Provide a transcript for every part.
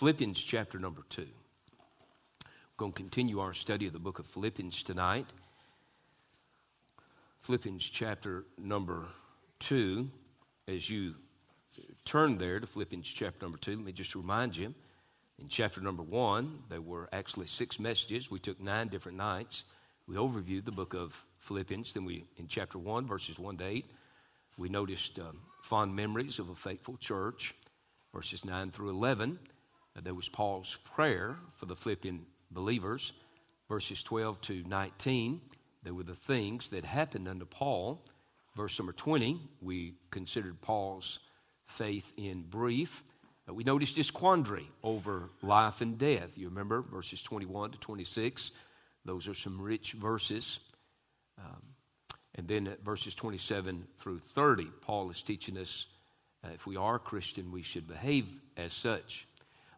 Philippians chapter number 2. We're going to continue our study of the book of Philippians tonight. Philippians chapter number 2. As you turn there to Philippians chapter number 2, let me just remind you in chapter number 1, there were actually six messages. We took nine different nights. We overviewed the book of Philippians. Then we, in chapter 1, verses 1 to 8, we noticed um, fond memories of a faithful church. Verses 9 through 11, uh, there was Paul's prayer for the Philippian believers. Verses 12 to 19, there were the things that happened unto Paul. Verse number 20, we considered Paul's faith in brief. We noticed his quandary over life and death. You remember verses 21 to 26. Those are some rich verses. Um, and then verses 27 through 30, Paul is teaching us uh, if we are Christian, we should behave as such.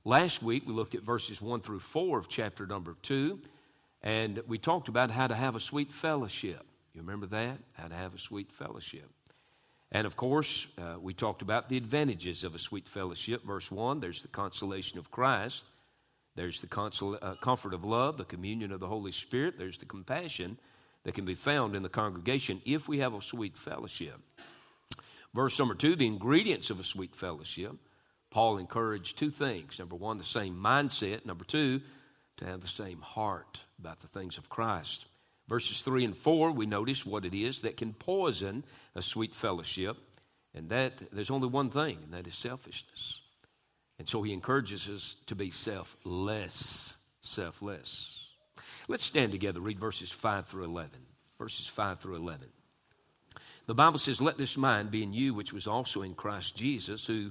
Last week, we looked at verses 1 through 4 of chapter number 2, and we talked about how to have a sweet fellowship. You remember that? How to have a sweet fellowship. And of course, uh, we talked about the advantages of a sweet fellowship. Verse 1 there's the consolation of Christ, there's the consol- uh, comfort of love, the communion of the Holy Spirit, there's the compassion that can be found in the congregation if we have a sweet fellowship. Verse number two, the ingredients of a sweet fellowship. Paul encouraged two things. Number one, the same mindset. Number two, to have the same heart about the things of Christ. Verses 3 and 4, we notice what it is that can poison a sweet fellowship. And that there's only one thing, and that is selfishness. And so he encourages us to be selfless. Selfless. Let's stand together, read verses 5 through 11. Verses 5 through 11. The Bible says, Let this mind be in you, which was also in Christ Jesus, who,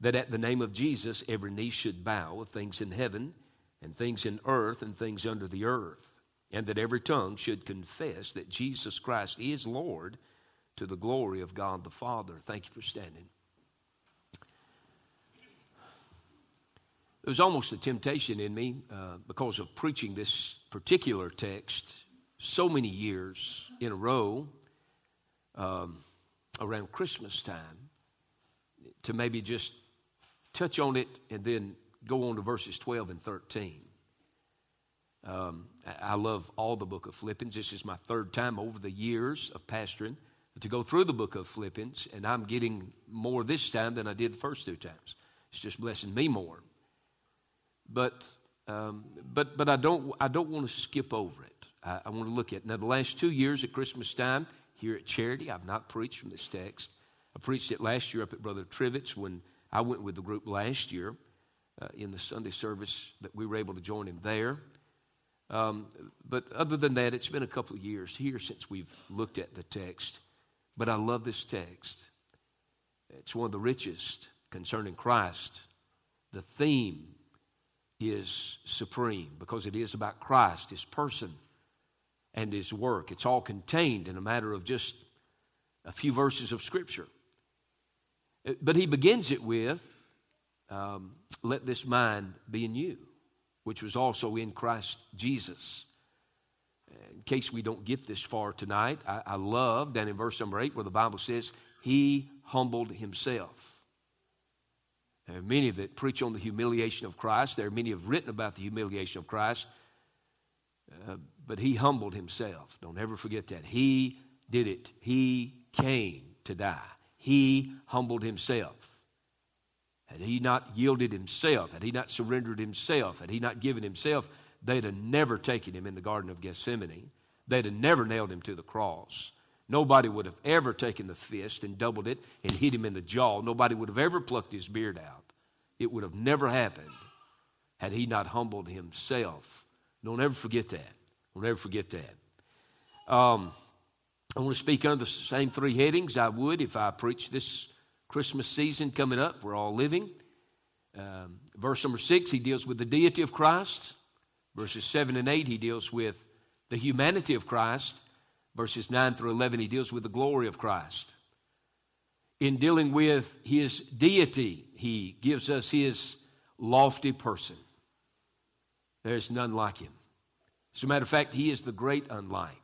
that at the name of Jesus every knee should bow of things in heaven and things in earth and things under the earth, and that every tongue should confess that Jesus Christ is Lord to the glory of God the Father. Thank you for standing. There was almost a temptation in me uh, because of preaching this particular text so many years in a row um, around Christmas time to maybe just touch on it and then go on to verses 12 and 13. Um, I love all the book of Philippians. This is my third time over the years of pastoring to go through the book of Philippians, and I'm getting more this time than I did the first two times. It's just blessing me more. But um, but but I don't I don't want to skip over it. I, I want to look at. Now, the last two years at Christmas time here at Charity, I've not preached from this text. I preached it last year up at Brother Trivett's when I went with the group last year uh, in the Sunday service that we were able to join him there. Um, but other than that, it's been a couple of years here since we've looked at the text. But I love this text. It's one of the richest concerning Christ. The theme is supreme because it is about Christ, his person, and his work. It's all contained in a matter of just a few verses of Scripture. But he begins it with, um, Let this mind be in you, which was also in Christ Jesus. In case we don't get this far tonight, I, I love down in verse number 8 where the Bible says, He humbled himself. There are many that preach on the humiliation of Christ. There are many who have written about the humiliation of Christ. Uh, but he humbled himself. Don't ever forget that. He did it. He came to die. He humbled himself. Had he not yielded himself, had he not surrendered himself, had he not given himself, they'd have never taken him in the Garden of Gethsemane. They'd have never nailed him to the cross. Nobody would have ever taken the fist and doubled it and hit him in the jaw. Nobody would have ever plucked his beard out. It would have never happened had he not humbled himself. Don't ever forget that. We'll never forget that. Um, I want to speak under the same three headings I would if I preached this Christmas season coming up. We're all living. Um, verse number six, he deals with the deity of Christ. Verses 7 and 8, he deals with the humanity of Christ. Verses 9 through 11, he deals with the glory of Christ. In dealing with his deity, he gives us his lofty person. There's none like him. As a matter of fact, he is the great unlike.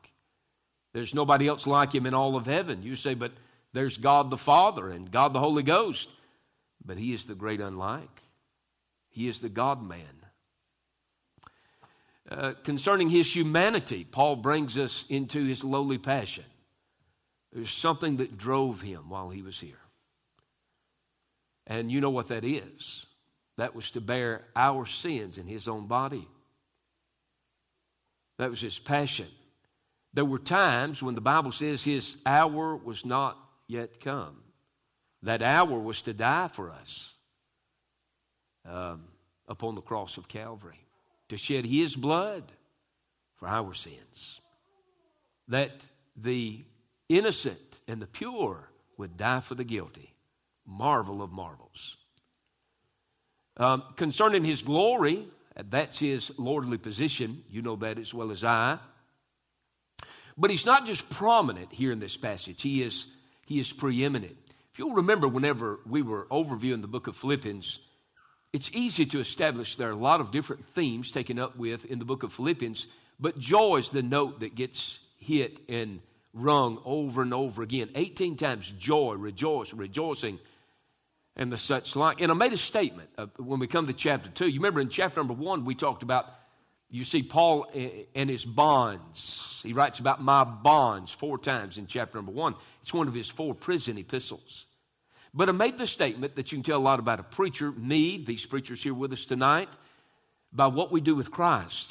There's nobody else like him in all of heaven. You say, but there's God the Father and God the Holy Ghost. But he is the great unlike. He is the God man. Uh, concerning his humanity, Paul brings us into his lowly passion. There's something that drove him while he was here. And you know what that is that was to bear our sins in his own body. That was his passion. There were times when the Bible says his hour was not yet come. That hour was to die for us um, upon the cross of Calvary, to shed his blood for our sins. That the innocent and the pure would die for the guilty. Marvel of marvels. Um, concerning his glory, that's his lordly position. You know that as well as I. But he's not just prominent here in this passage, he is, he is preeminent. If you'll remember, whenever we were overviewing the book of Philippians, it's easy to establish there are a lot of different themes taken up with in the book of Philippians, but joy is the note that gets hit and rung over and over again. 18 times joy, rejoice, rejoicing, and the such like. And I made a statement uh, when we come to chapter 2. You remember in chapter number 1, we talked about, you see Paul and his bonds. He writes about my bonds four times in chapter number 1. It's one of his four prison epistles. But I made the statement that you can tell a lot about a preacher, me, these preachers here with us tonight, by what we do with Christ.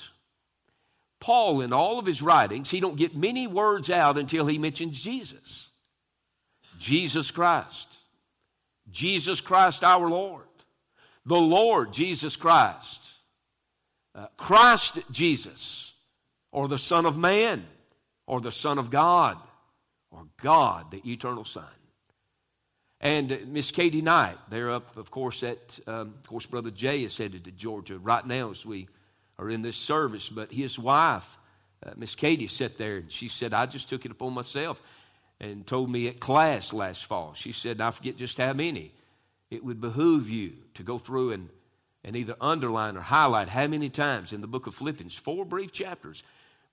Paul, in all of his writings, he don't get many words out until he mentions Jesus. Jesus Christ. Jesus Christ our Lord. The Lord Jesus Christ. Christ Jesus. Or the Son of Man. Or the Son of God. Or God, the eternal Son. And Miss Katie Knight, they're up, of course, at, um, of course, Brother Jay is headed to Georgia right now as we are in this service. But his wife, uh, Miss Katie, sat there and she said, I just took it upon myself and told me at class last fall. She said, I forget just how many. It would behoove you to go through and, and either underline or highlight how many times in the book of Philippians, four brief chapters,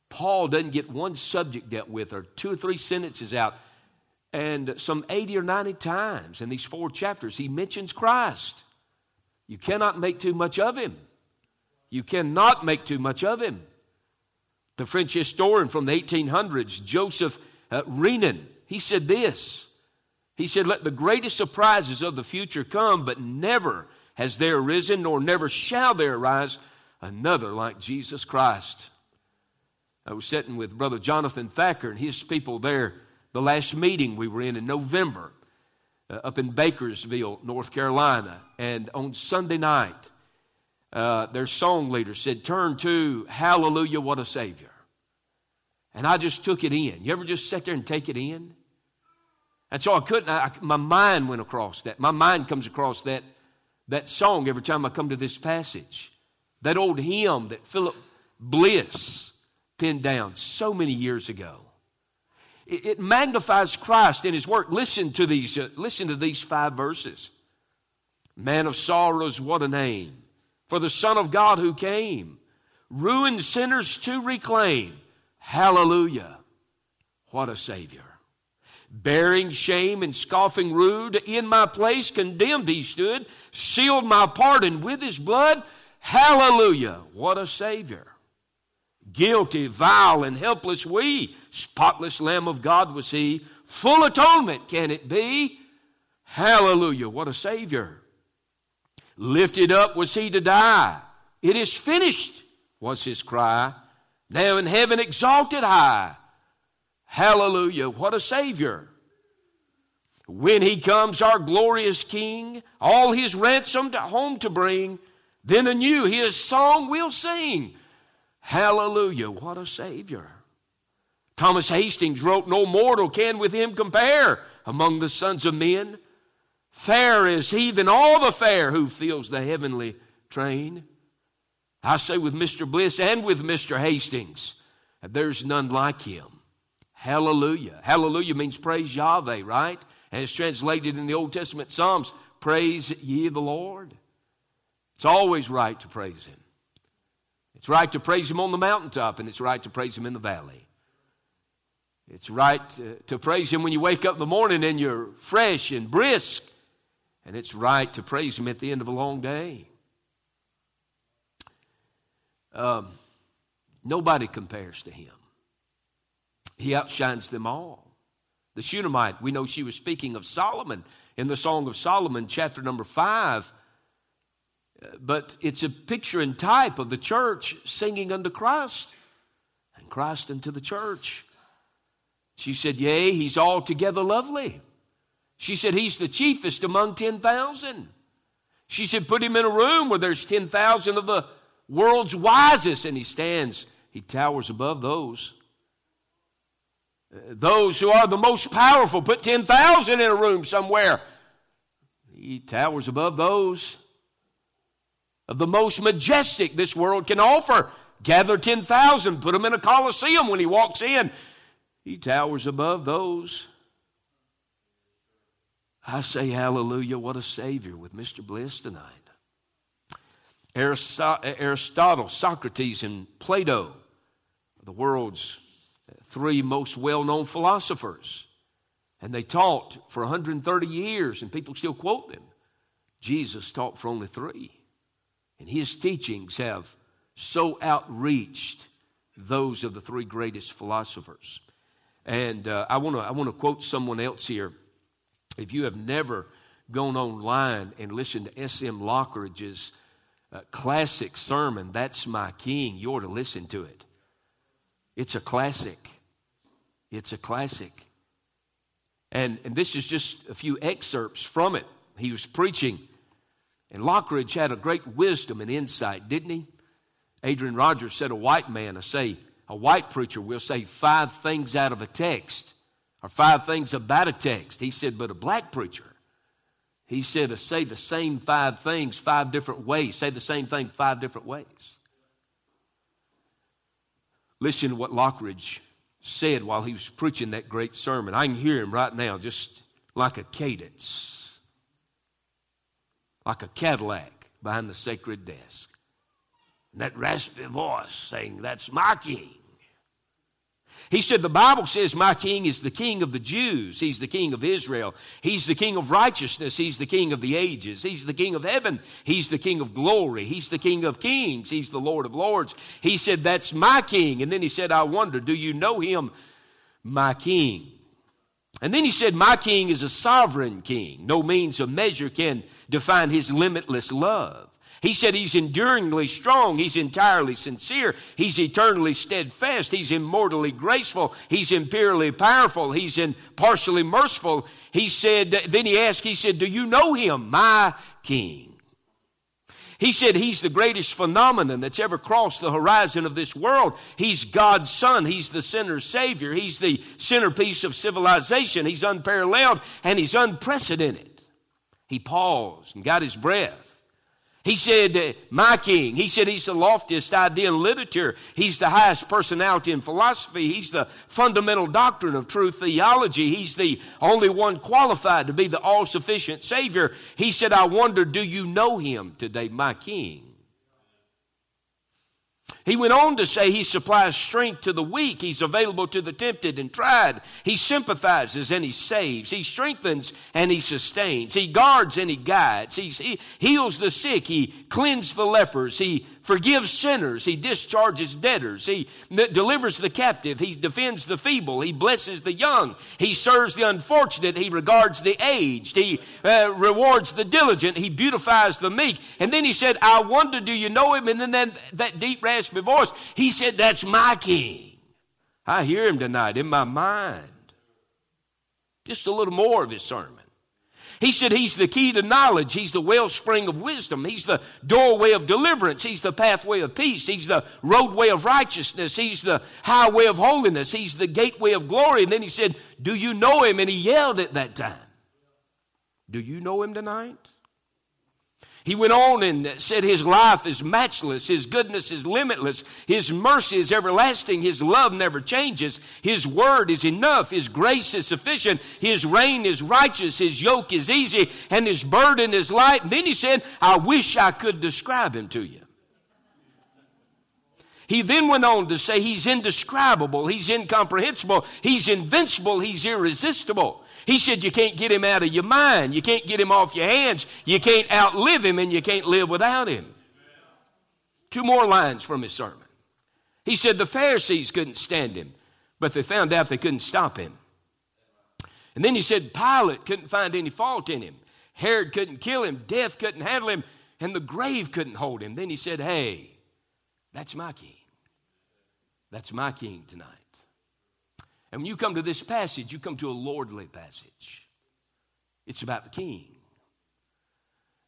Paul doesn't get one subject dealt with or two or three sentences out and some 80 or 90 times in these four chapters, he mentions Christ. You cannot make too much of him. You cannot make too much of him. The French historian from the 1800s, Joseph uh, Renan, he said this. He said, Let the greatest surprises of the future come, but never has there arisen, nor never shall there arise another like Jesus Christ. I was sitting with Brother Jonathan Thacker and his people there the last meeting we were in in November uh, up in Bakersville, North Carolina. And on Sunday night, uh, their song leader said, Turn to Hallelujah, what a Savior. And I just took it in. You ever just sit there and take it in? And so I couldn't, I, my mind went across that. My mind comes across that, that song every time I come to this passage. That old hymn that Philip Bliss pinned down so many years ago. It magnifies Christ in His work. Listen to these, uh, listen to these five verses. Man of sorrows, what a name. For the Son of God who came, ruined sinners to reclaim. Hallelujah. What a Savior. Bearing shame and scoffing rude, in my place condemned he stood, sealed my pardon with his blood. Hallelujah. What a Savior. Guilty, vile, and helpless we, spotless Lamb of God was he. Full atonement can it be? Hallelujah, what a Savior. Lifted up was he to die. It is finished, was his cry. Now in heaven exalted high. Hallelujah, what a Savior. When he comes, our glorious King, all his ransom to home to bring, then anew his song we'll sing. Hallelujah. What a Savior. Thomas Hastings wrote, No mortal can with him compare among the sons of men. Fair is he than all the fair who fills the heavenly train. I say with Mr. Bliss and with Mr. Hastings, there's none like him. Hallelujah. Hallelujah means praise Yahweh, right? And it's translated in the Old Testament Psalms, praise ye the Lord. It's always right to praise him. It's right to praise him on the mountaintop, and it's right to praise him in the valley. It's right to, to praise him when you wake up in the morning and you're fresh and brisk. And it's right to praise him at the end of a long day. Um, nobody compares to him. He outshines them all. The Shunammite, we know she was speaking of Solomon in the Song of Solomon, chapter number five. But it's a picture and type of the church singing unto Christ and Christ unto the church. She said, Yea, he's altogether lovely. She said, He's the chiefest among 10,000. She said, Put him in a room where there's 10,000 of the world's wisest, and he stands, he towers above those. Those who are the most powerful, put 10,000 in a room somewhere. He towers above those of the most majestic this world can offer. Gather 10,000, put them in a coliseum when he walks in. He towers above those. I say hallelujah, what a Savior with Mr. Bliss tonight. Aristotle, Socrates, and Plato, the world's three most well known philosophers. And they taught for 130 years, and people still quote them. Jesus taught for only three. And his teachings have so outreached those of the three greatest philosophers. And uh, I want to I wanna quote someone else here. If you have never gone online and listened to S.M. Lockridge's uh, classic sermon, That's My King, you ought to listen to it. It's a classic. It's a classic. And, and this is just a few excerpts from it. He was preaching and Lockridge had a great wisdom and insight, didn't he? Adrian Rogers said a white man, I say, a white preacher will say five things out of a text or five things about a text. He said, but a black preacher, he said say the same five things five different ways. Say the same thing five different ways. Listen to what Lockridge said while he was preaching that great sermon. I can hear him right now, just like a cadence like a Cadillac behind the sacred desk. And that raspy voice saying, That's my. He said, The Bible says, My king is the king of the Jews. He's the king of Israel. He's the king of righteousness. He's the king of the ages. He's the king of heaven. He's the king of glory. He's the king of kings. He's the Lord of lords. He said, That's my king. And then he said, I wonder, do you know him, my king? And then he said, My king is a sovereign king. No means of measure can define his limitless love. He said he's enduringly strong. He's entirely sincere. He's eternally steadfast. He's immortally graceful. He's imperially powerful. He's impartially merciful. He said, then he asked, he said, Do you know him, my king? He said he's the greatest phenomenon that's ever crossed the horizon of this world. He's God's son. He's the sinner's savior. He's the centerpiece of civilization. He's unparalleled and he's unprecedented. He paused and got his breath. He said, My king. He said he's the loftiest idea in literature. He's the highest personality in philosophy. He's the fundamental doctrine of true theology. He's the only one qualified to be the all sufficient Savior. He said, I wonder, do you know him today, my king? He went on to say he supplies strength to the weak. He's available to the tempted and tried. He sympathizes and he saves. He strengthens and he sustains. He guards and he guides. he heals the sick. He cleans the lepers. He forgives sinners. He discharges debtors. He delivers the captive. He defends the feeble. He blesses the young. He serves the unfortunate. He regards the aged. He uh, rewards the diligent. He beautifies the meek. And then he said, I wonder, do you know him? And then that, that deep, raspy voice, he said, That's my king. I hear him tonight in my mind. Just a little more of his sermon. He said he's the key to knowledge. He's the wellspring of wisdom. He's the doorway of deliverance. He's the pathway of peace. He's the roadway of righteousness. He's the highway of holiness. He's the gateway of glory. And then he said, Do you know him? And he yelled at that time, Do you know him tonight? He went on and said his life is matchless, his goodness is limitless, his mercy is everlasting, his love never changes, his word is enough, his grace is sufficient, his reign is righteous, his yoke is easy, and his burden is light. And then he said, I wish I could describe him to you. He then went on to say he's indescribable, he's incomprehensible, he's invincible, he's irresistible. He said you can't get him out of your mind, you can't get him off your hands, you can't outlive him, and you can't live without him. Two more lines from his sermon. He said the Pharisees couldn't stand him, but they found out they couldn't stop him. And then he said Pilate couldn't find any fault in him. Herod couldn't kill him, death couldn't handle him, and the grave couldn't hold him. Then he said, Hey, that's my king. That's my king tonight. And when you come to this passage, you come to a lordly passage. It's about the king.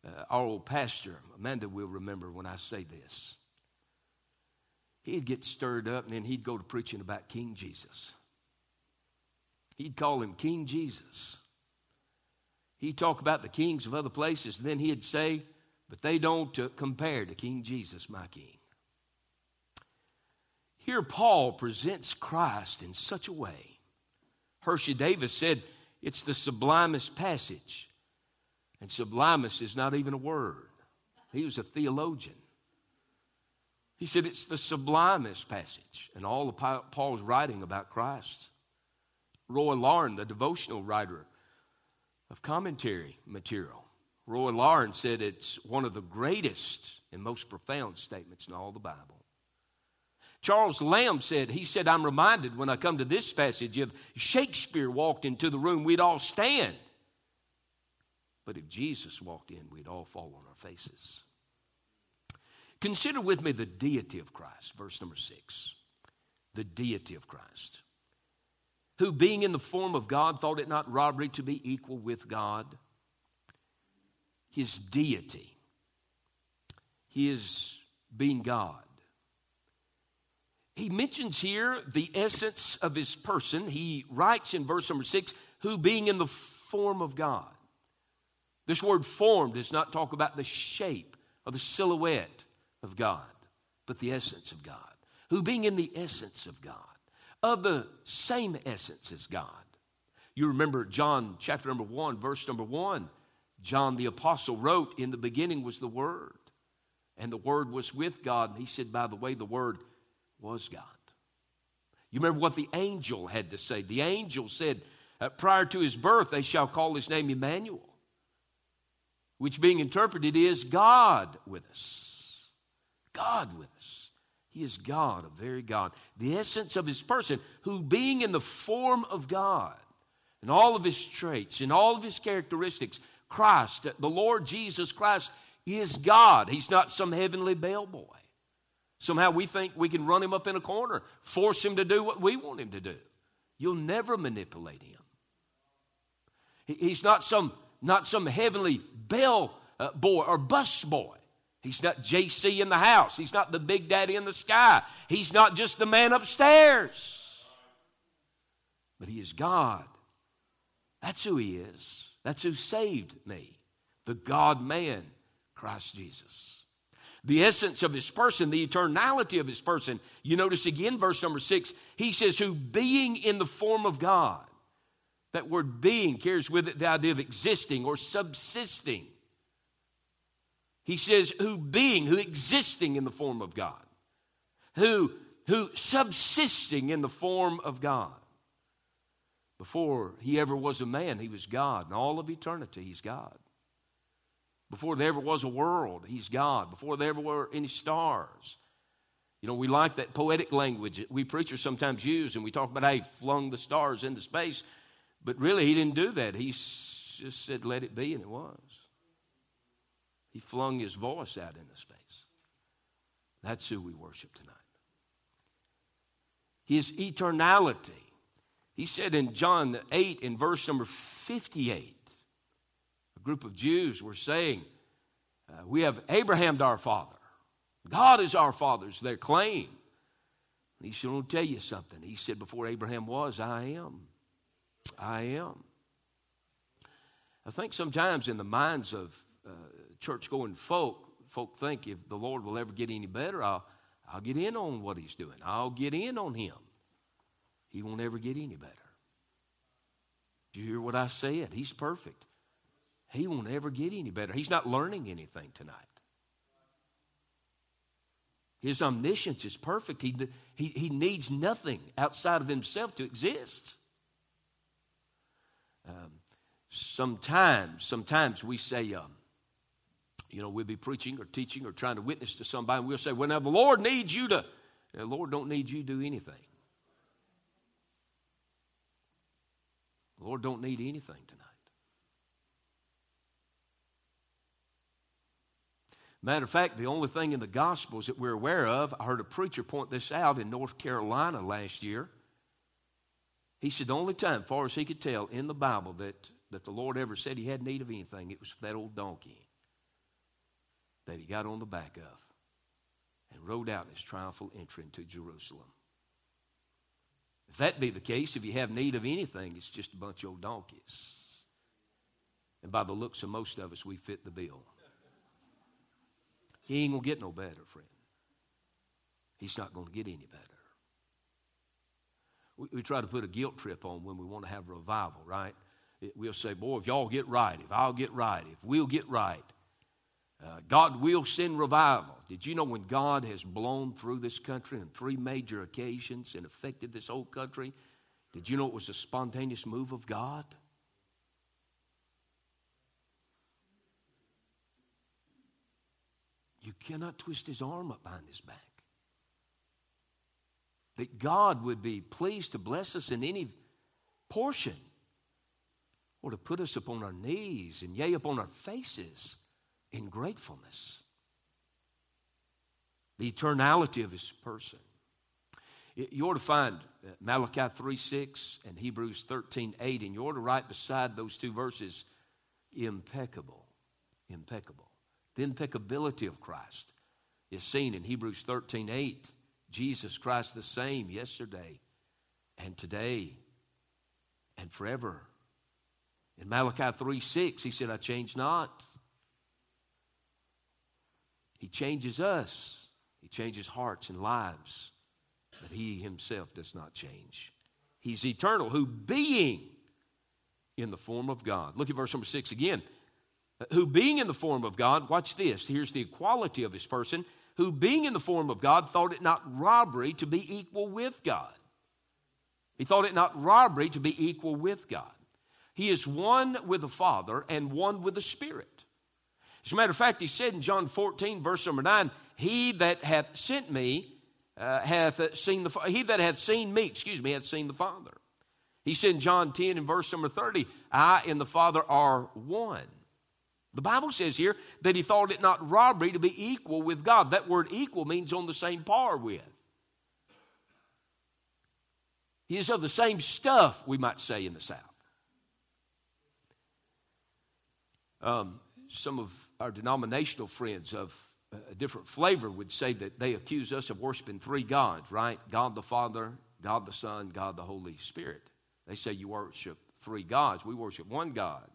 Uh, our old pastor, Amanda, will remember when I say this. He'd get stirred up and then he'd go to preaching about King Jesus. He'd call him King Jesus. He'd talk about the kings of other places, and then he'd say, But they don't uh, compare to King Jesus, my king. Here, Paul presents Christ in such a way. Hersey Davis said it's the sublimest passage. And sublimest is not even a word, he was a theologian. He said it's the sublimest passage in all of Paul's writing about Christ. Roy Laurin, the devotional writer of commentary material, Roy Laurin said it's one of the greatest and most profound statements in all the Bible. Charles Lamb said, he said, I'm reminded when I come to this passage of Shakespeare walked into the room, we'd all stand. But if Jesus walked in, we'd all fall on our faces. Consider with me the deity of Christ, verse number six. The deity of Christ. Who, being in the form of God, thought it not robbery to be equal with God. His deity. His being God he mentions here the essence of his person. He writes in verse number six, who being in the form of God. This word form does not talk about the shape or the silhouette of God, but the essence of God. Who being in the essence of God, of the same essence as God. You remember John chapter number one, verse number one. John the apostle wrote, In the beginning was the Word, and the Word was with God. And he said, By the way, the Word was God. You remember what the angel had to say? The angel said, uh, prior to his birth, they shall call his name Emmanuel, which being interpreted is God with us. God with us. He is God, a very God. The essence of his person, who being in the form of God, in all of his traits, in all of his characteristics, Christ, the Lord Jesus Christ, is God. He's not some heavenly bellboy. Somehow we think we can run him up in a corner, force him to do what we want him to do. You'll never manipulate him. He's not some, not some heavenly bell uh, boy or bus boy. He's not JC in the house. He's not the big daddy in the sky. He's not just the man upstairs. But he is God. That's who he is. That's who saved me. The God man, Christ Jesus the essence of his person, the eternality of his person. You notice again, verse number six, he says, Who being in the form of God. That word being carries with it the idea of existing or subsisting. He says, Who being, who existing in the form of God. Who, who subsisting in the form of God. Before he ever was a man, he was God. And all of eternity, he's God. Before there ever was a world, He's God. Before there ever were any stars. You know, we like that poetic language we preachers sometimes use, and we talk about how He flung the stars into space. But really, He didn't do that. He just said, let it be, and it was. He flung His voice out into space. That's who we worship tonight. His eternality. He said in John 8, in verse number 58, group of Jews were saying, uh, We have Abraham our father. God is our father, is their claim. He said, I'll tell you something. He said, Before Abraham was, I am. I am. I think sometimes in the minds of uh, church going folk, folk think if the Lord will ever get any better, I'll, I'll get in on what he's doing. I'll get in on him. He won't ever get any better. Do you hear what I said? He's perfect. He won't ever get any better. He's not learning anything tonight. His omniscience is perfect. He, he, he needs nothing outside of himself to exist. Um, sometimes, sometimes we say, um, you know, we'll be preaching or teaching or trying to witness to somebody, and we'll say, well, now the Lord needs you to, the Lord don't need you to do anything. The Lord don't need anything tonight. Matter of fact, the only thing in the Gospels that we're aware of, I heard a preacher point this out in North Carolina last year. He said the only time, far as he could tell, in the Bible that, that the Lord ever said he had need of anything, it was for that old donkey that he got on the back of and rode out his triumphal entry into Jerusalem. If that be the case, if you have need of anything, it's just a bunch of old donkeys. And by the looks of most of us, we fit the bill. He ain't going to get no better, friend. He's not going to get any better. We, we, try to put a guilt trip on when we want to have revival, right? It, we'll say, boy, if y'all get right, if I'll get right, if we'll get right, uh, God will send revival. Did you know when God has blown through this country on three major occasions and affected this whole country? Did you know it was a spontaneous move of God? You cannot twist his arm up behind his back. That God would be pleased to bless us in any portion or to put us upon our knees and yea, upon our faces in gratefulness. The eternality of his person. You ought to find uh, Malachi 3 6 and Hebrews 13 8, and you ought to write beside those two verses, impeccable. Impeccable. The impeccability of Christ is seen in Hebrews 13 8. Jesus Christ the same yesterday and today and forever. In Malachi 3 6, he said, I change not. He changes us, He changes hearts and lives, but He Himself does not change. He's eternal, who being in the form of God. Look at verse number six again. Who being in the form of God, watch this, here's the equality of His person, who being in the form of God thought it not robbery to be equal with God. He thought it not robbery to be equal with God. He is one with the Father and one with the Spirit. As a matter of fact, he said in John 14, verse number 9, He that hath sent me uh, hath seen the he that hath seen me, excuse me, hath seen the Father. He said in John 10 in verse number 30, I and the Father are one. The Bible says here that he thought it not robbery to be equal with God. That word equal means on the same par with. He is of the same stuff, we might say, in the South. Um, some of our denominational friends of a different flavor would say that they accuse us of worshiping three gods, right? God the Father, God the Son, God the Holy Spirit. They say you worship three gods. We worship one God,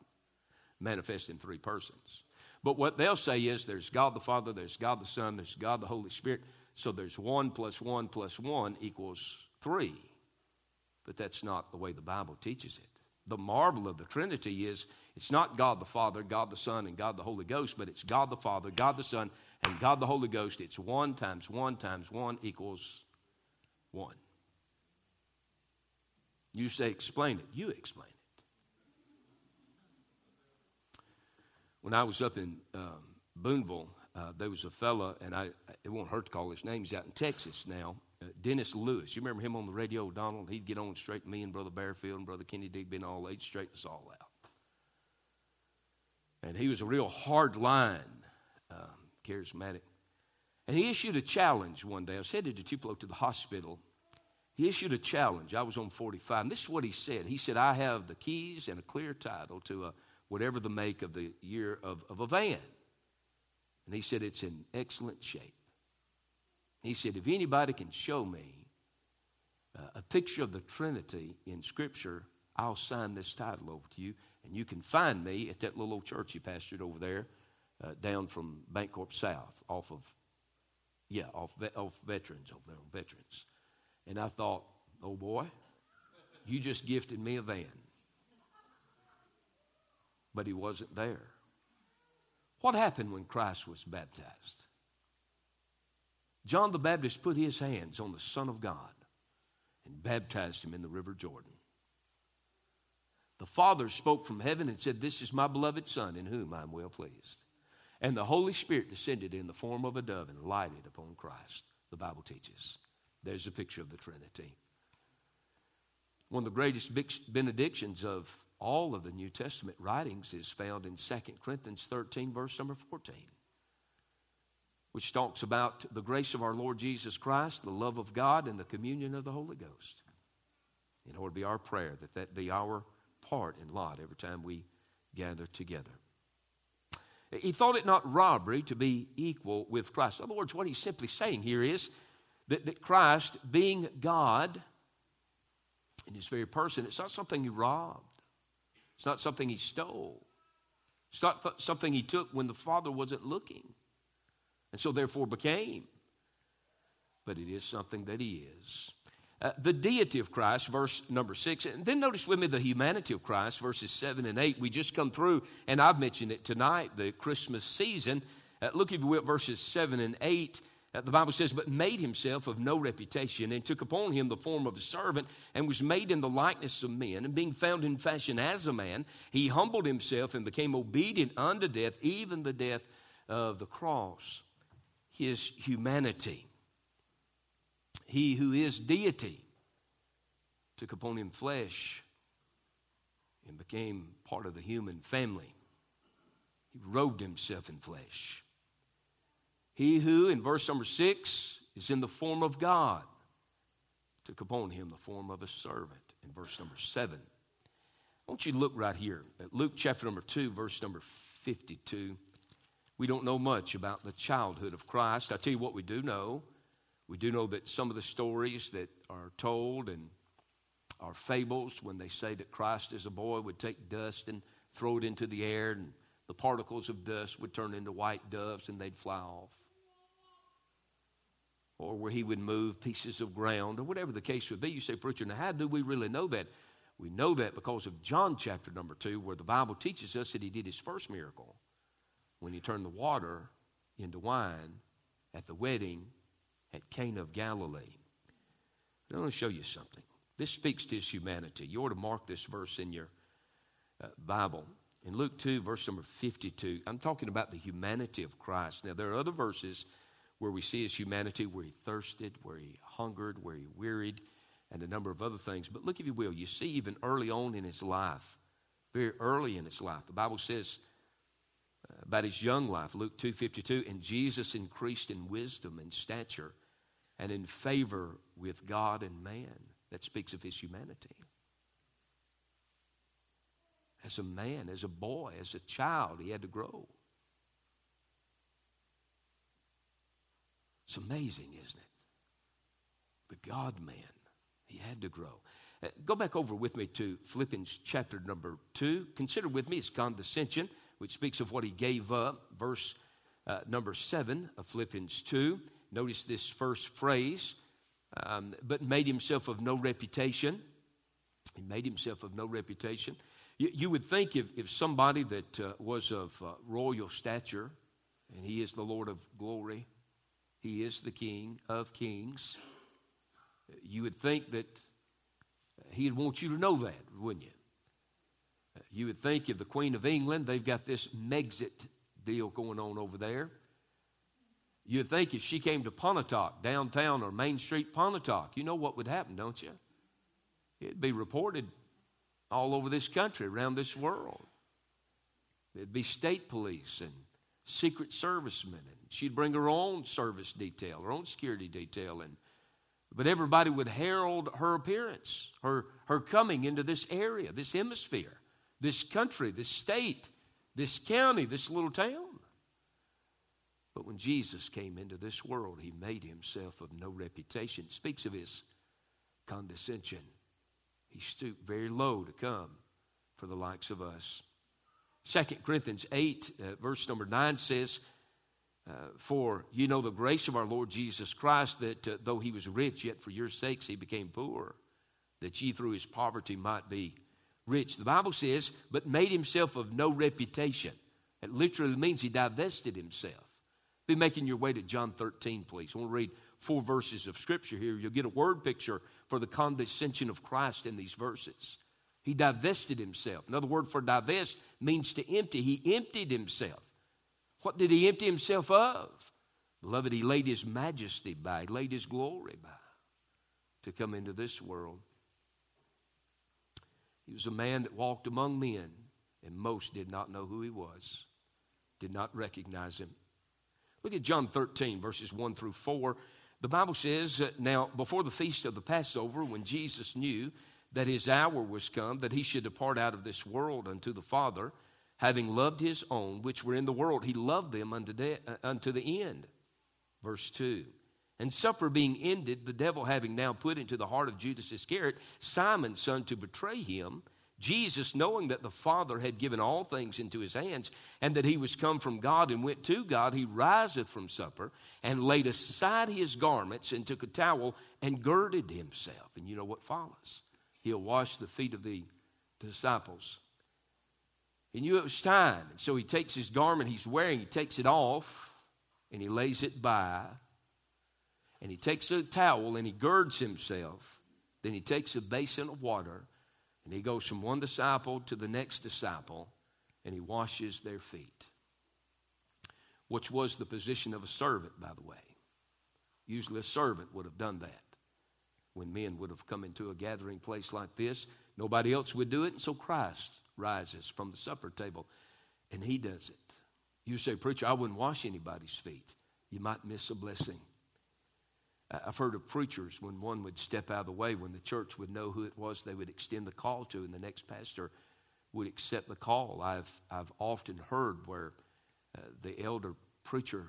manifest in three persons. But what they'll say is there's God the Father, there's God the Son, there's God the Holy Spirit. So there's one plus one plus one equals three. But that's not the way the Bible teaches it. The marvel of the Trinity is it's not God the Father, God the Son, and God the Holy Ghost, but it's God the Father, God the Son, and God the Holy Ghost. It's one times one times one equals one. You say, explain it. You explain it. When I was up in um, Booneville, uh, there was a fella, and I it won't hurt to call his name. He's out in Texas now. Uh, Dennis Lewis. You remember him on the radio, Donald? He'd get on straight me and Brother Bearfield and Brother Kenny Digby and all. They'd straighten us all out. And he was a real hard line, um, charismatic. And he issued a challenge one day. I was headed to Tupelo to the hospital. He issued a challenge. I was on 45. And this is what he said. He said, I have the keys and a clear title to a, whatever the make of the year of, of a van. And he said, it's in excellent shape. He said, if anybody can show me uh, a picture of the Trinity in Scripture, I'll sign this title over to you. And you can find me at that little old church he pastored over there uh, down from Bancorp South off of, yeah, off, off Veterans over there on Veterans. And I thought, oh boy, you just gifted me a van. But he wasn't there. What happened when Christ was baptized? John the Baptist put his hands on the Son of God and baptized him in the River Jordan. The Father spoke from heaven and said, This is my beloved Son in whom I am well pleased. And the Holy Spirit descended in the form of a dove and lighted upon Christ, the Bible teaches. There's a picture of the Trinity. One of the greatest benedictions of all of the New Testament writings is found in 2 Corinthians 13, verse number 14, which talks about the grace of our Lord Jesus Christ, the love of God, and the communion of the Holy Ghost. In order to be our prayer that that be our part and lot every time we gather together. He thought it not robbery to be equal with Christ. In other words, what he's simply saying here is that, that Christ, being God in his very person, it's not something he robbed, it's not something he stole, it's not th- something he took when the Father wasn't looking, and so therefore became. But it is something that he is. Uh, the deity of Christ, verse number six. And then notice with me the humanity of Christ, verses seven and eight. We just come through, and I've mentioned it tonight, the Christmas season. Uh, look, if you will, verses seven and eight. Uh, the Bible says, But made himself of no reputation, and took upon him the form of a servant, and was made in the likeness of men. And being found in fashion as a man, he humbled himself and became obedient unto death, even the death of the cross. His humanity he who is deity took upon him flesh and became part of the human family. He robed himself in flesh. He who, in verse number six, is in the form of God, took upon him the form of a servant. In verse number seven. I want you to look right here at Luke chapter number two, verse number 52. We don't know much about the childhood of Christ. I tell you what we do know we do know that some of the stories that are told and are fables when they say that Christ as a boy would take dust and throw it into the air and the particles of dust would turn into white doves and they'd fly off. Or where he would move pieces of ground or whatever the case would be. You say, Preacher, now how do we really know that? We know that because of John chapter number two, where the Bible teaches us that he did his first miracle when he turned the water into wine at the wedding at Cana of Galilee. I want to show you something. This speaks to his humanity. You ought to mark this verse in your uh, Bible. In Luke 2, verse number 52, I'm talking about the humanity of Christ. Now, there are other verses where we see his humanity, where he thirsted, where he hungered, where he wearied, and a number of other things. But look, if you will, you see even early on in his life, very early in his life, the Bible says uh, about his young life, Luke 2.52, and Jesus increased in wisdom and stature and in favor with God and man. That speaks of his humanity. As a man, as a boy, as a child, he had to grow. It's amazing, isn't it? The God man, he had to grow. Uh, go back over with me to Philippians chapter number 2. Consider with me his condescension, which speaks of what he gave up. Verse uh, number 7 of Philippians 2. Notice this first phrase, um, but made himself of no reputation. He made himself of no reputation. You, you would think if, if somebody that uh, was of uh, royal stature, and he is the Lord of glory, he is the King of kings, you would think that he'd want you to know that, wouldn't you? You would think if the Queen of England, they've got this Megxit deal going on over there. You'd think if she came to Pontotoc, downtown or Main Street Pontotoc, you know what would happen, don't you? It'd be reported all over this country, around this world. There'd be state police and secret servicemen, and she'd bring her own service detail, her own security detail, and but everybody would herald her appearance, her, her coming into this area, this hemisphere, this country, this state, this county, this little town. But when Jesus came into this world, he made himself of no reputation. It speaks of his condescension. He stooped very low to come for the likes of us. 2 Corinthians 8, uh, verse number 9 says, uh, For you know the grace of our Lord Jesus Christ, that uh, though he was rich, yet for your sakes he became poor, that ye through his poverty might be rich. The Bible says, but made himself of no reputation. It literally means he divested himself. Be making your way to John 13, please. I want to read four verses of scripture here. You'll get a word picture for the condescension of Christ in these verses. He divested himself. Another word for divest means to empty. He emptied himself. What did he empty himself of? Beloved, he laid his majesty by, he laid his glory by to come into this world. He was a man that walked among men, and most did not know who he was, did not recognize him. Look at John 13, verses 1 through 4. The Bible says, that Now, before the feast of the Passover, when Jesus knew that his hour was come, that he should depart out of this world unto the Father, having loved his own which were in the world, he loved them unto, de- uh, unto the end. Verse 2. And supper being ended, the devil having now put into the heart of Judas Iscariot, Simon's son, to betray him, Jesus, knowing that the Father had given all things into his hands, and that he was come from God and went to God, he riseth from supper, and laid aside his garments, and took a towel, and girded himself. And you know what follows? He'll wash the feet of the disciples. He knew it was time. And so he takes his garment he's wearing, he takes it off, and he lays it by. And he takes a towel and he girds himself. Then he takes a basin of water and he goes from one disciple to the next disciple and he washes their feet, which was the position of a servant, by the way. Usually a servant would have done that. When men would have come into a gathering place like this, nobody else would do it, and so Christ rises from the supper table and he does it. You say, Preacher, I wouldn't wash anybody's feet. You might miss a blessing. I've heard of preachers when one would step out of the way, when the church would know who it was they would extend the call to, and the next pastor would accept the call. I've, I've often heard where uh, the elder preacher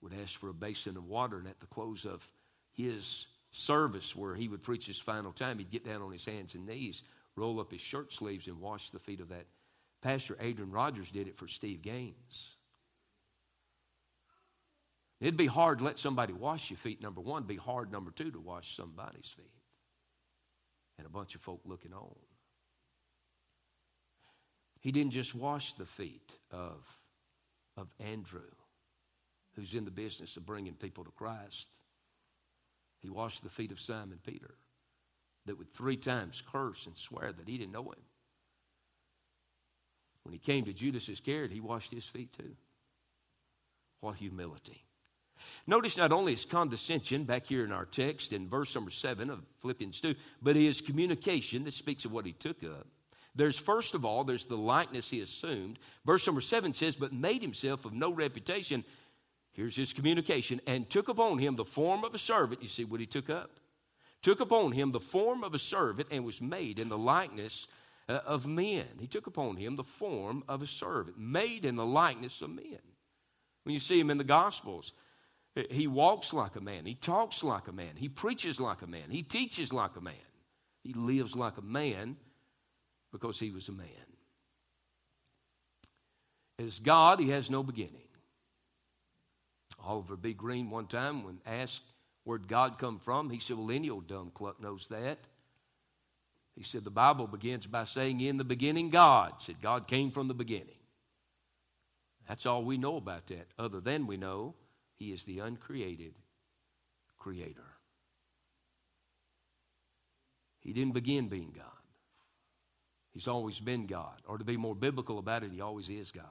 would ask for a basin of water, and at the close of his service, where he would preach his final time, he'd get down on his hands and knees, roll up his shirt sleeves, and wash the feet of that pastor. Adrian Rogers did it for Steve Gaines. It'd be hard to let somebody wash your feet, number one. Be hard, number two, to wash somebody's feet. And a bunch of folk looking on. He didn't just wash the feet of, of Andrew, who's in the business of bringing people to Christ. He washed the feet of Simon Peter, that would three times curse and swear that he didn't know him. When he came to Judas Iscariot, he washed his feet too. What humility. Notice not only his condescension back here in our text in verse number seven of Philippians 2, but his communication that speaks of what he took up. There's first of all, there's the likeness he assumed. Verse number seven says, but made himself of no reputation. Here's his communication, and took upon him the form of a servant. You see what he took up? Took upon him the form of a servant and was made in the likeness uh, of men. He took upon him the form of a servant, made in the likeness of men. When you see him in the Gospels, he walks like a man. He talks like a man. He preaches like a man. He teaches like a man. He lives like a man because he was a man. As God, he has no beginning. Oliver B. Greene, one time, when asked where'd God come from, he said, Well, any old dumb cluck knows that. He said, The Bible begins by saying, In the beginning, God. Said, God came from the beginning. That's all we know about that, other than we know he is the uncreated creator. He didn't begin being God. He's always been God. Or to be more biblical about it, he always is God.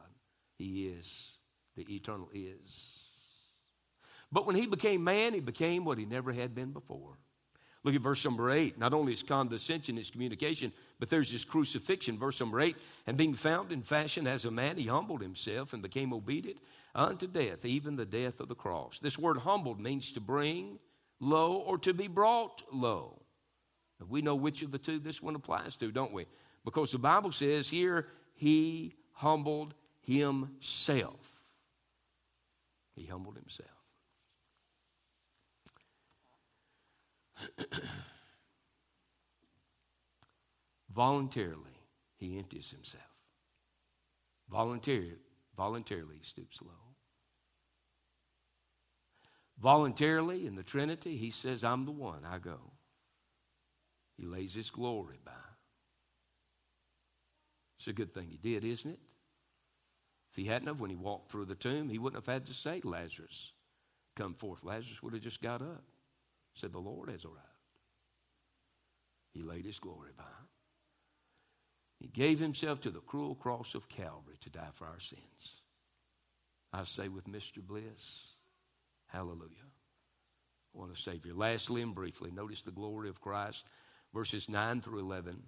He is the eternal is. But when he became man, he became what he never had been before. Look at verse number eight. Not only his condescension, his communication, but there's his crucifixion. Verse number eight. And being found in fashion as a man, he humbled himself and became obedient unto death, even the death of the cross. This word humbled means to bring low or to be brought low. We know which of the two this one applies to, don't we? Because the Bible says here, he humbled himself. He humbled himself. Voluntarily, he empties himself. Voluntarily, voluntarily he stoops low. Voluntarily in the Trinity, he says, I'm the one, I go. He lays his glory by. It's a good thing he did, isn't it? If he hadn't have, when he walked through the tomb, he wouldn't have had to say, Lazarus, come forth. Lazarus would have just got up, said, The Lord has arrived. He laid his glory by. He gave himself to the cruel cross of Calvary to die for our sins. I say with Mr. Bliss, Hallelujah. I What a Savior. Lastly and briefly, notice the glory of Christ, verses 9 through 11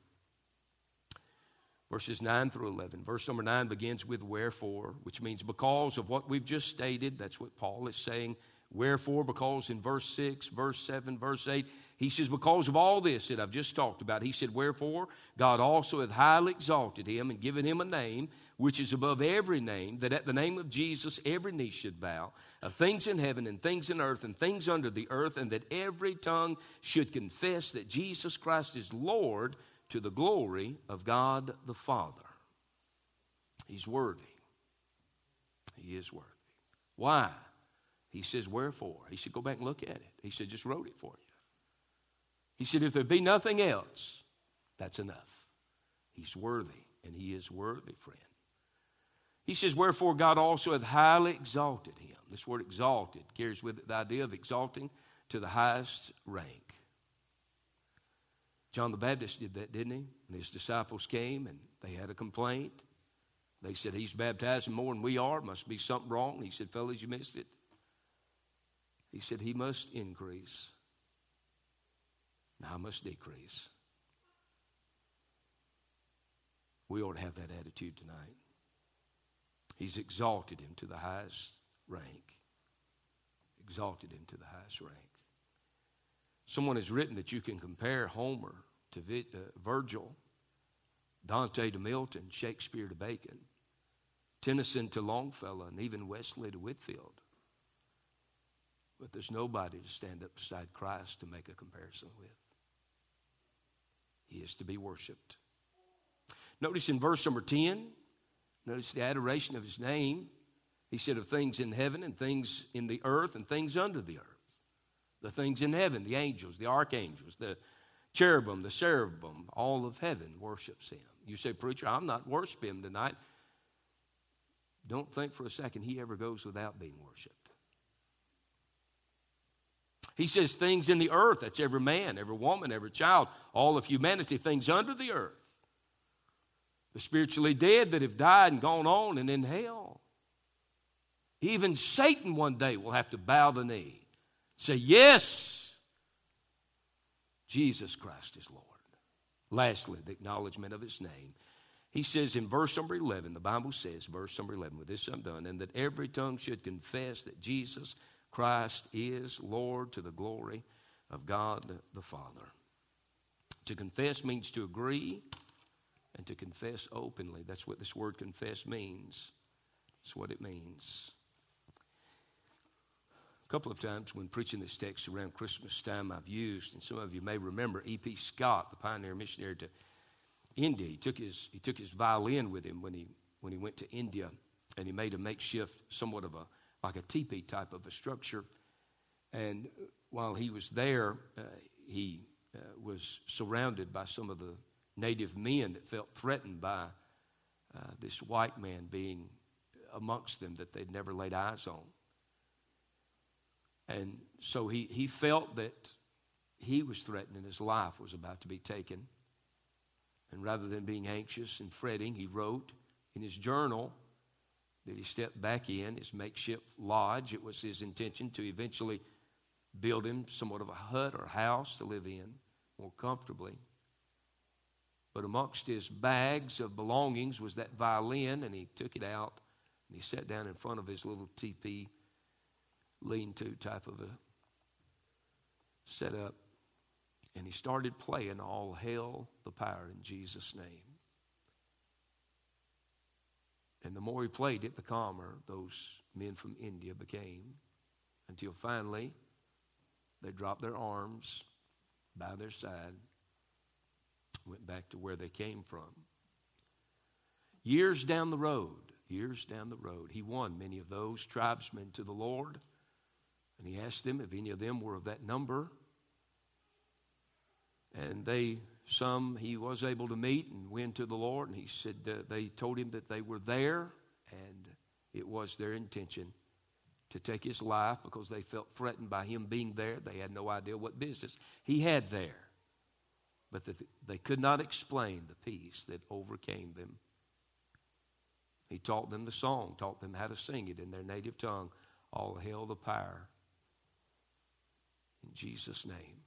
verses 9 through 11. Verse number 9 begins with wherefore, which means because of what we've just stated. That's what Paul is saying. Wherefore, because in verse 6, verse 7, verse 8, he says, Because of all this that I've just talked about, he said, Wherefore, God also hath highly exalted him and given him a name which is above every name, that at the name of Jesus every knee should bow, of things in heaven and things in earth and things under the earth, and that every tongue should confess that Jesus Christ is Lord to the glory of God the Father. He's worthy. He is worthy. Why? He says, Wherefore? He said, Go back and look at it. He said, Just wrote it for you. He said, If there be nothing else, that's enough. He's worthy, and he is worthy, friend. He says, Wherefore God also hath highly exalted him. This word exalted carries with it the idea of exalting to the highest rank. John the Baptist did that, didn't he? And his disciples came and they had a complaint. They said, He's baptizing more than we are. Must be something wrong. He said, Fellas, you missed it. He said, He must increase. Now I must decrease. We ought to have that attitude tonight. He's exalted him to the highest rank. Exalted him to the highest rank. Someone has written that you can compare Homer to uh, Virgil, Dante to Milton, Shakespeare to Bacon, Tennyson to Longfellow, and even Wesley to Whitefield. But there's nobody to stand up beside Christ to make a comparison with. He is to be worshiped. Notice in verse number 10, notice the adoration of his name. He said of things in heaven and things in the earth and things under the earth. The things in heaven, the angels, the archangels, the cherubim, the seraphim, all of heaven worships him. You say, Preacher, I'm not worshiping him tonight. Don't think for a second he ever goes without being worshiped. He says things in the earth, that's every man, every woman, every child, all of humanity, things under the earth. The spiritually dead that have died and gone on and in hell. Even Satan one day will have to bow the knee. Say, Yes, Jesus Christ is Lord. Lastly, the acknowledgement of his name. He says in verse number 11, the Bible says, verse number 11, with this I'm done, and that every tongue should confess that Jesus Christ is Lord to the glory of God the Father. To confess means to agree and to confess openly. That's what this word confess means. That's what it means. A couple of times when preaching this text around Christmas time, I've used, and some of you may remember E.P. Scott, the pioneer missionary to India. He took his, he took his violin with him when he, when he went to India, and he made a makeshift, somewhat of a, like a teepee type of a structure. And while he was there, uh, he uh, was surrounded by some of the native men that felt threatened by uh, this white man being amongst them that they'd never laid eyes on. And so he, he felt that he was threatened and his life was about to be taken. And rather than being anxious and fretting, he wrote in his journal that he stepped back in his makeshift lodge. It was his intention to eventually build him somewhat of a hut or house to live in more comfortably. But amongst his bags of belongings was that violin, and he took it out and he sat down in front of his little teepee lean to type of a setup. And he started playing All Hail the Power in Jesus' name. And the more he played it, the calmer those men from India became until finally they dropped their arms by their side, went back to where they came from. Years down the road, years down the road. He won many of those tribesmen to the Lord, and he asked them if any of them were of that number. And they, some he was able to meet and win to the Lord, and he said uh, they told him that they were there, and it was their intention to take his life because they felt threatened by him being there. They had no idea what business he had there. But they could not explain the peace that overcame them. He taught them the song, taught them how to sing it in their native tongue. All hail the power. In Jesus' name.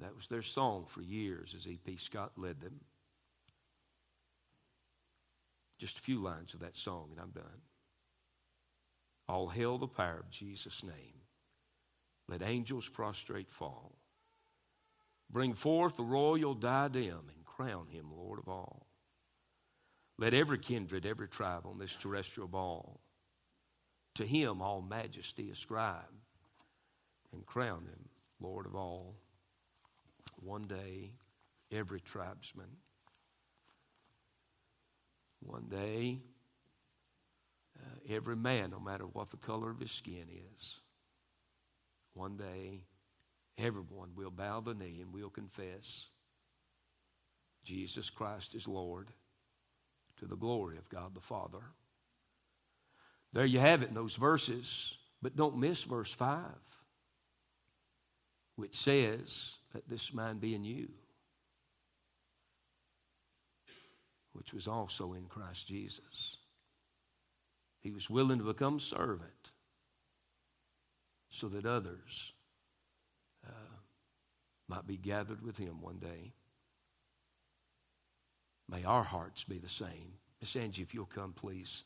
That was their song for years as E.P. Scott led them. Just a few lines of that song, and I'm done. All hail the power of Jesus' name. Let angels prostrate fall. Bring forth the royal diadem and crown him Lord of all. Let every kindred, every tribe on this terrestrial ball to him all majesty ascribe and crown him Lord of all. One day, every tribesman, one day, uh, every man, no matter what the color of his skin is, one day, everyone will bow the knee and will confess Jesus Christ is Lord to the glory of God the Father. There you have it in those verses, but don't miss verse 5, which says, Let this mind be in you, which was also in Christ Jesus. He was willing to become servant so that others uh, might be gathered with him one day. May our hearts be the same. Miss Angie, if you'll come, please.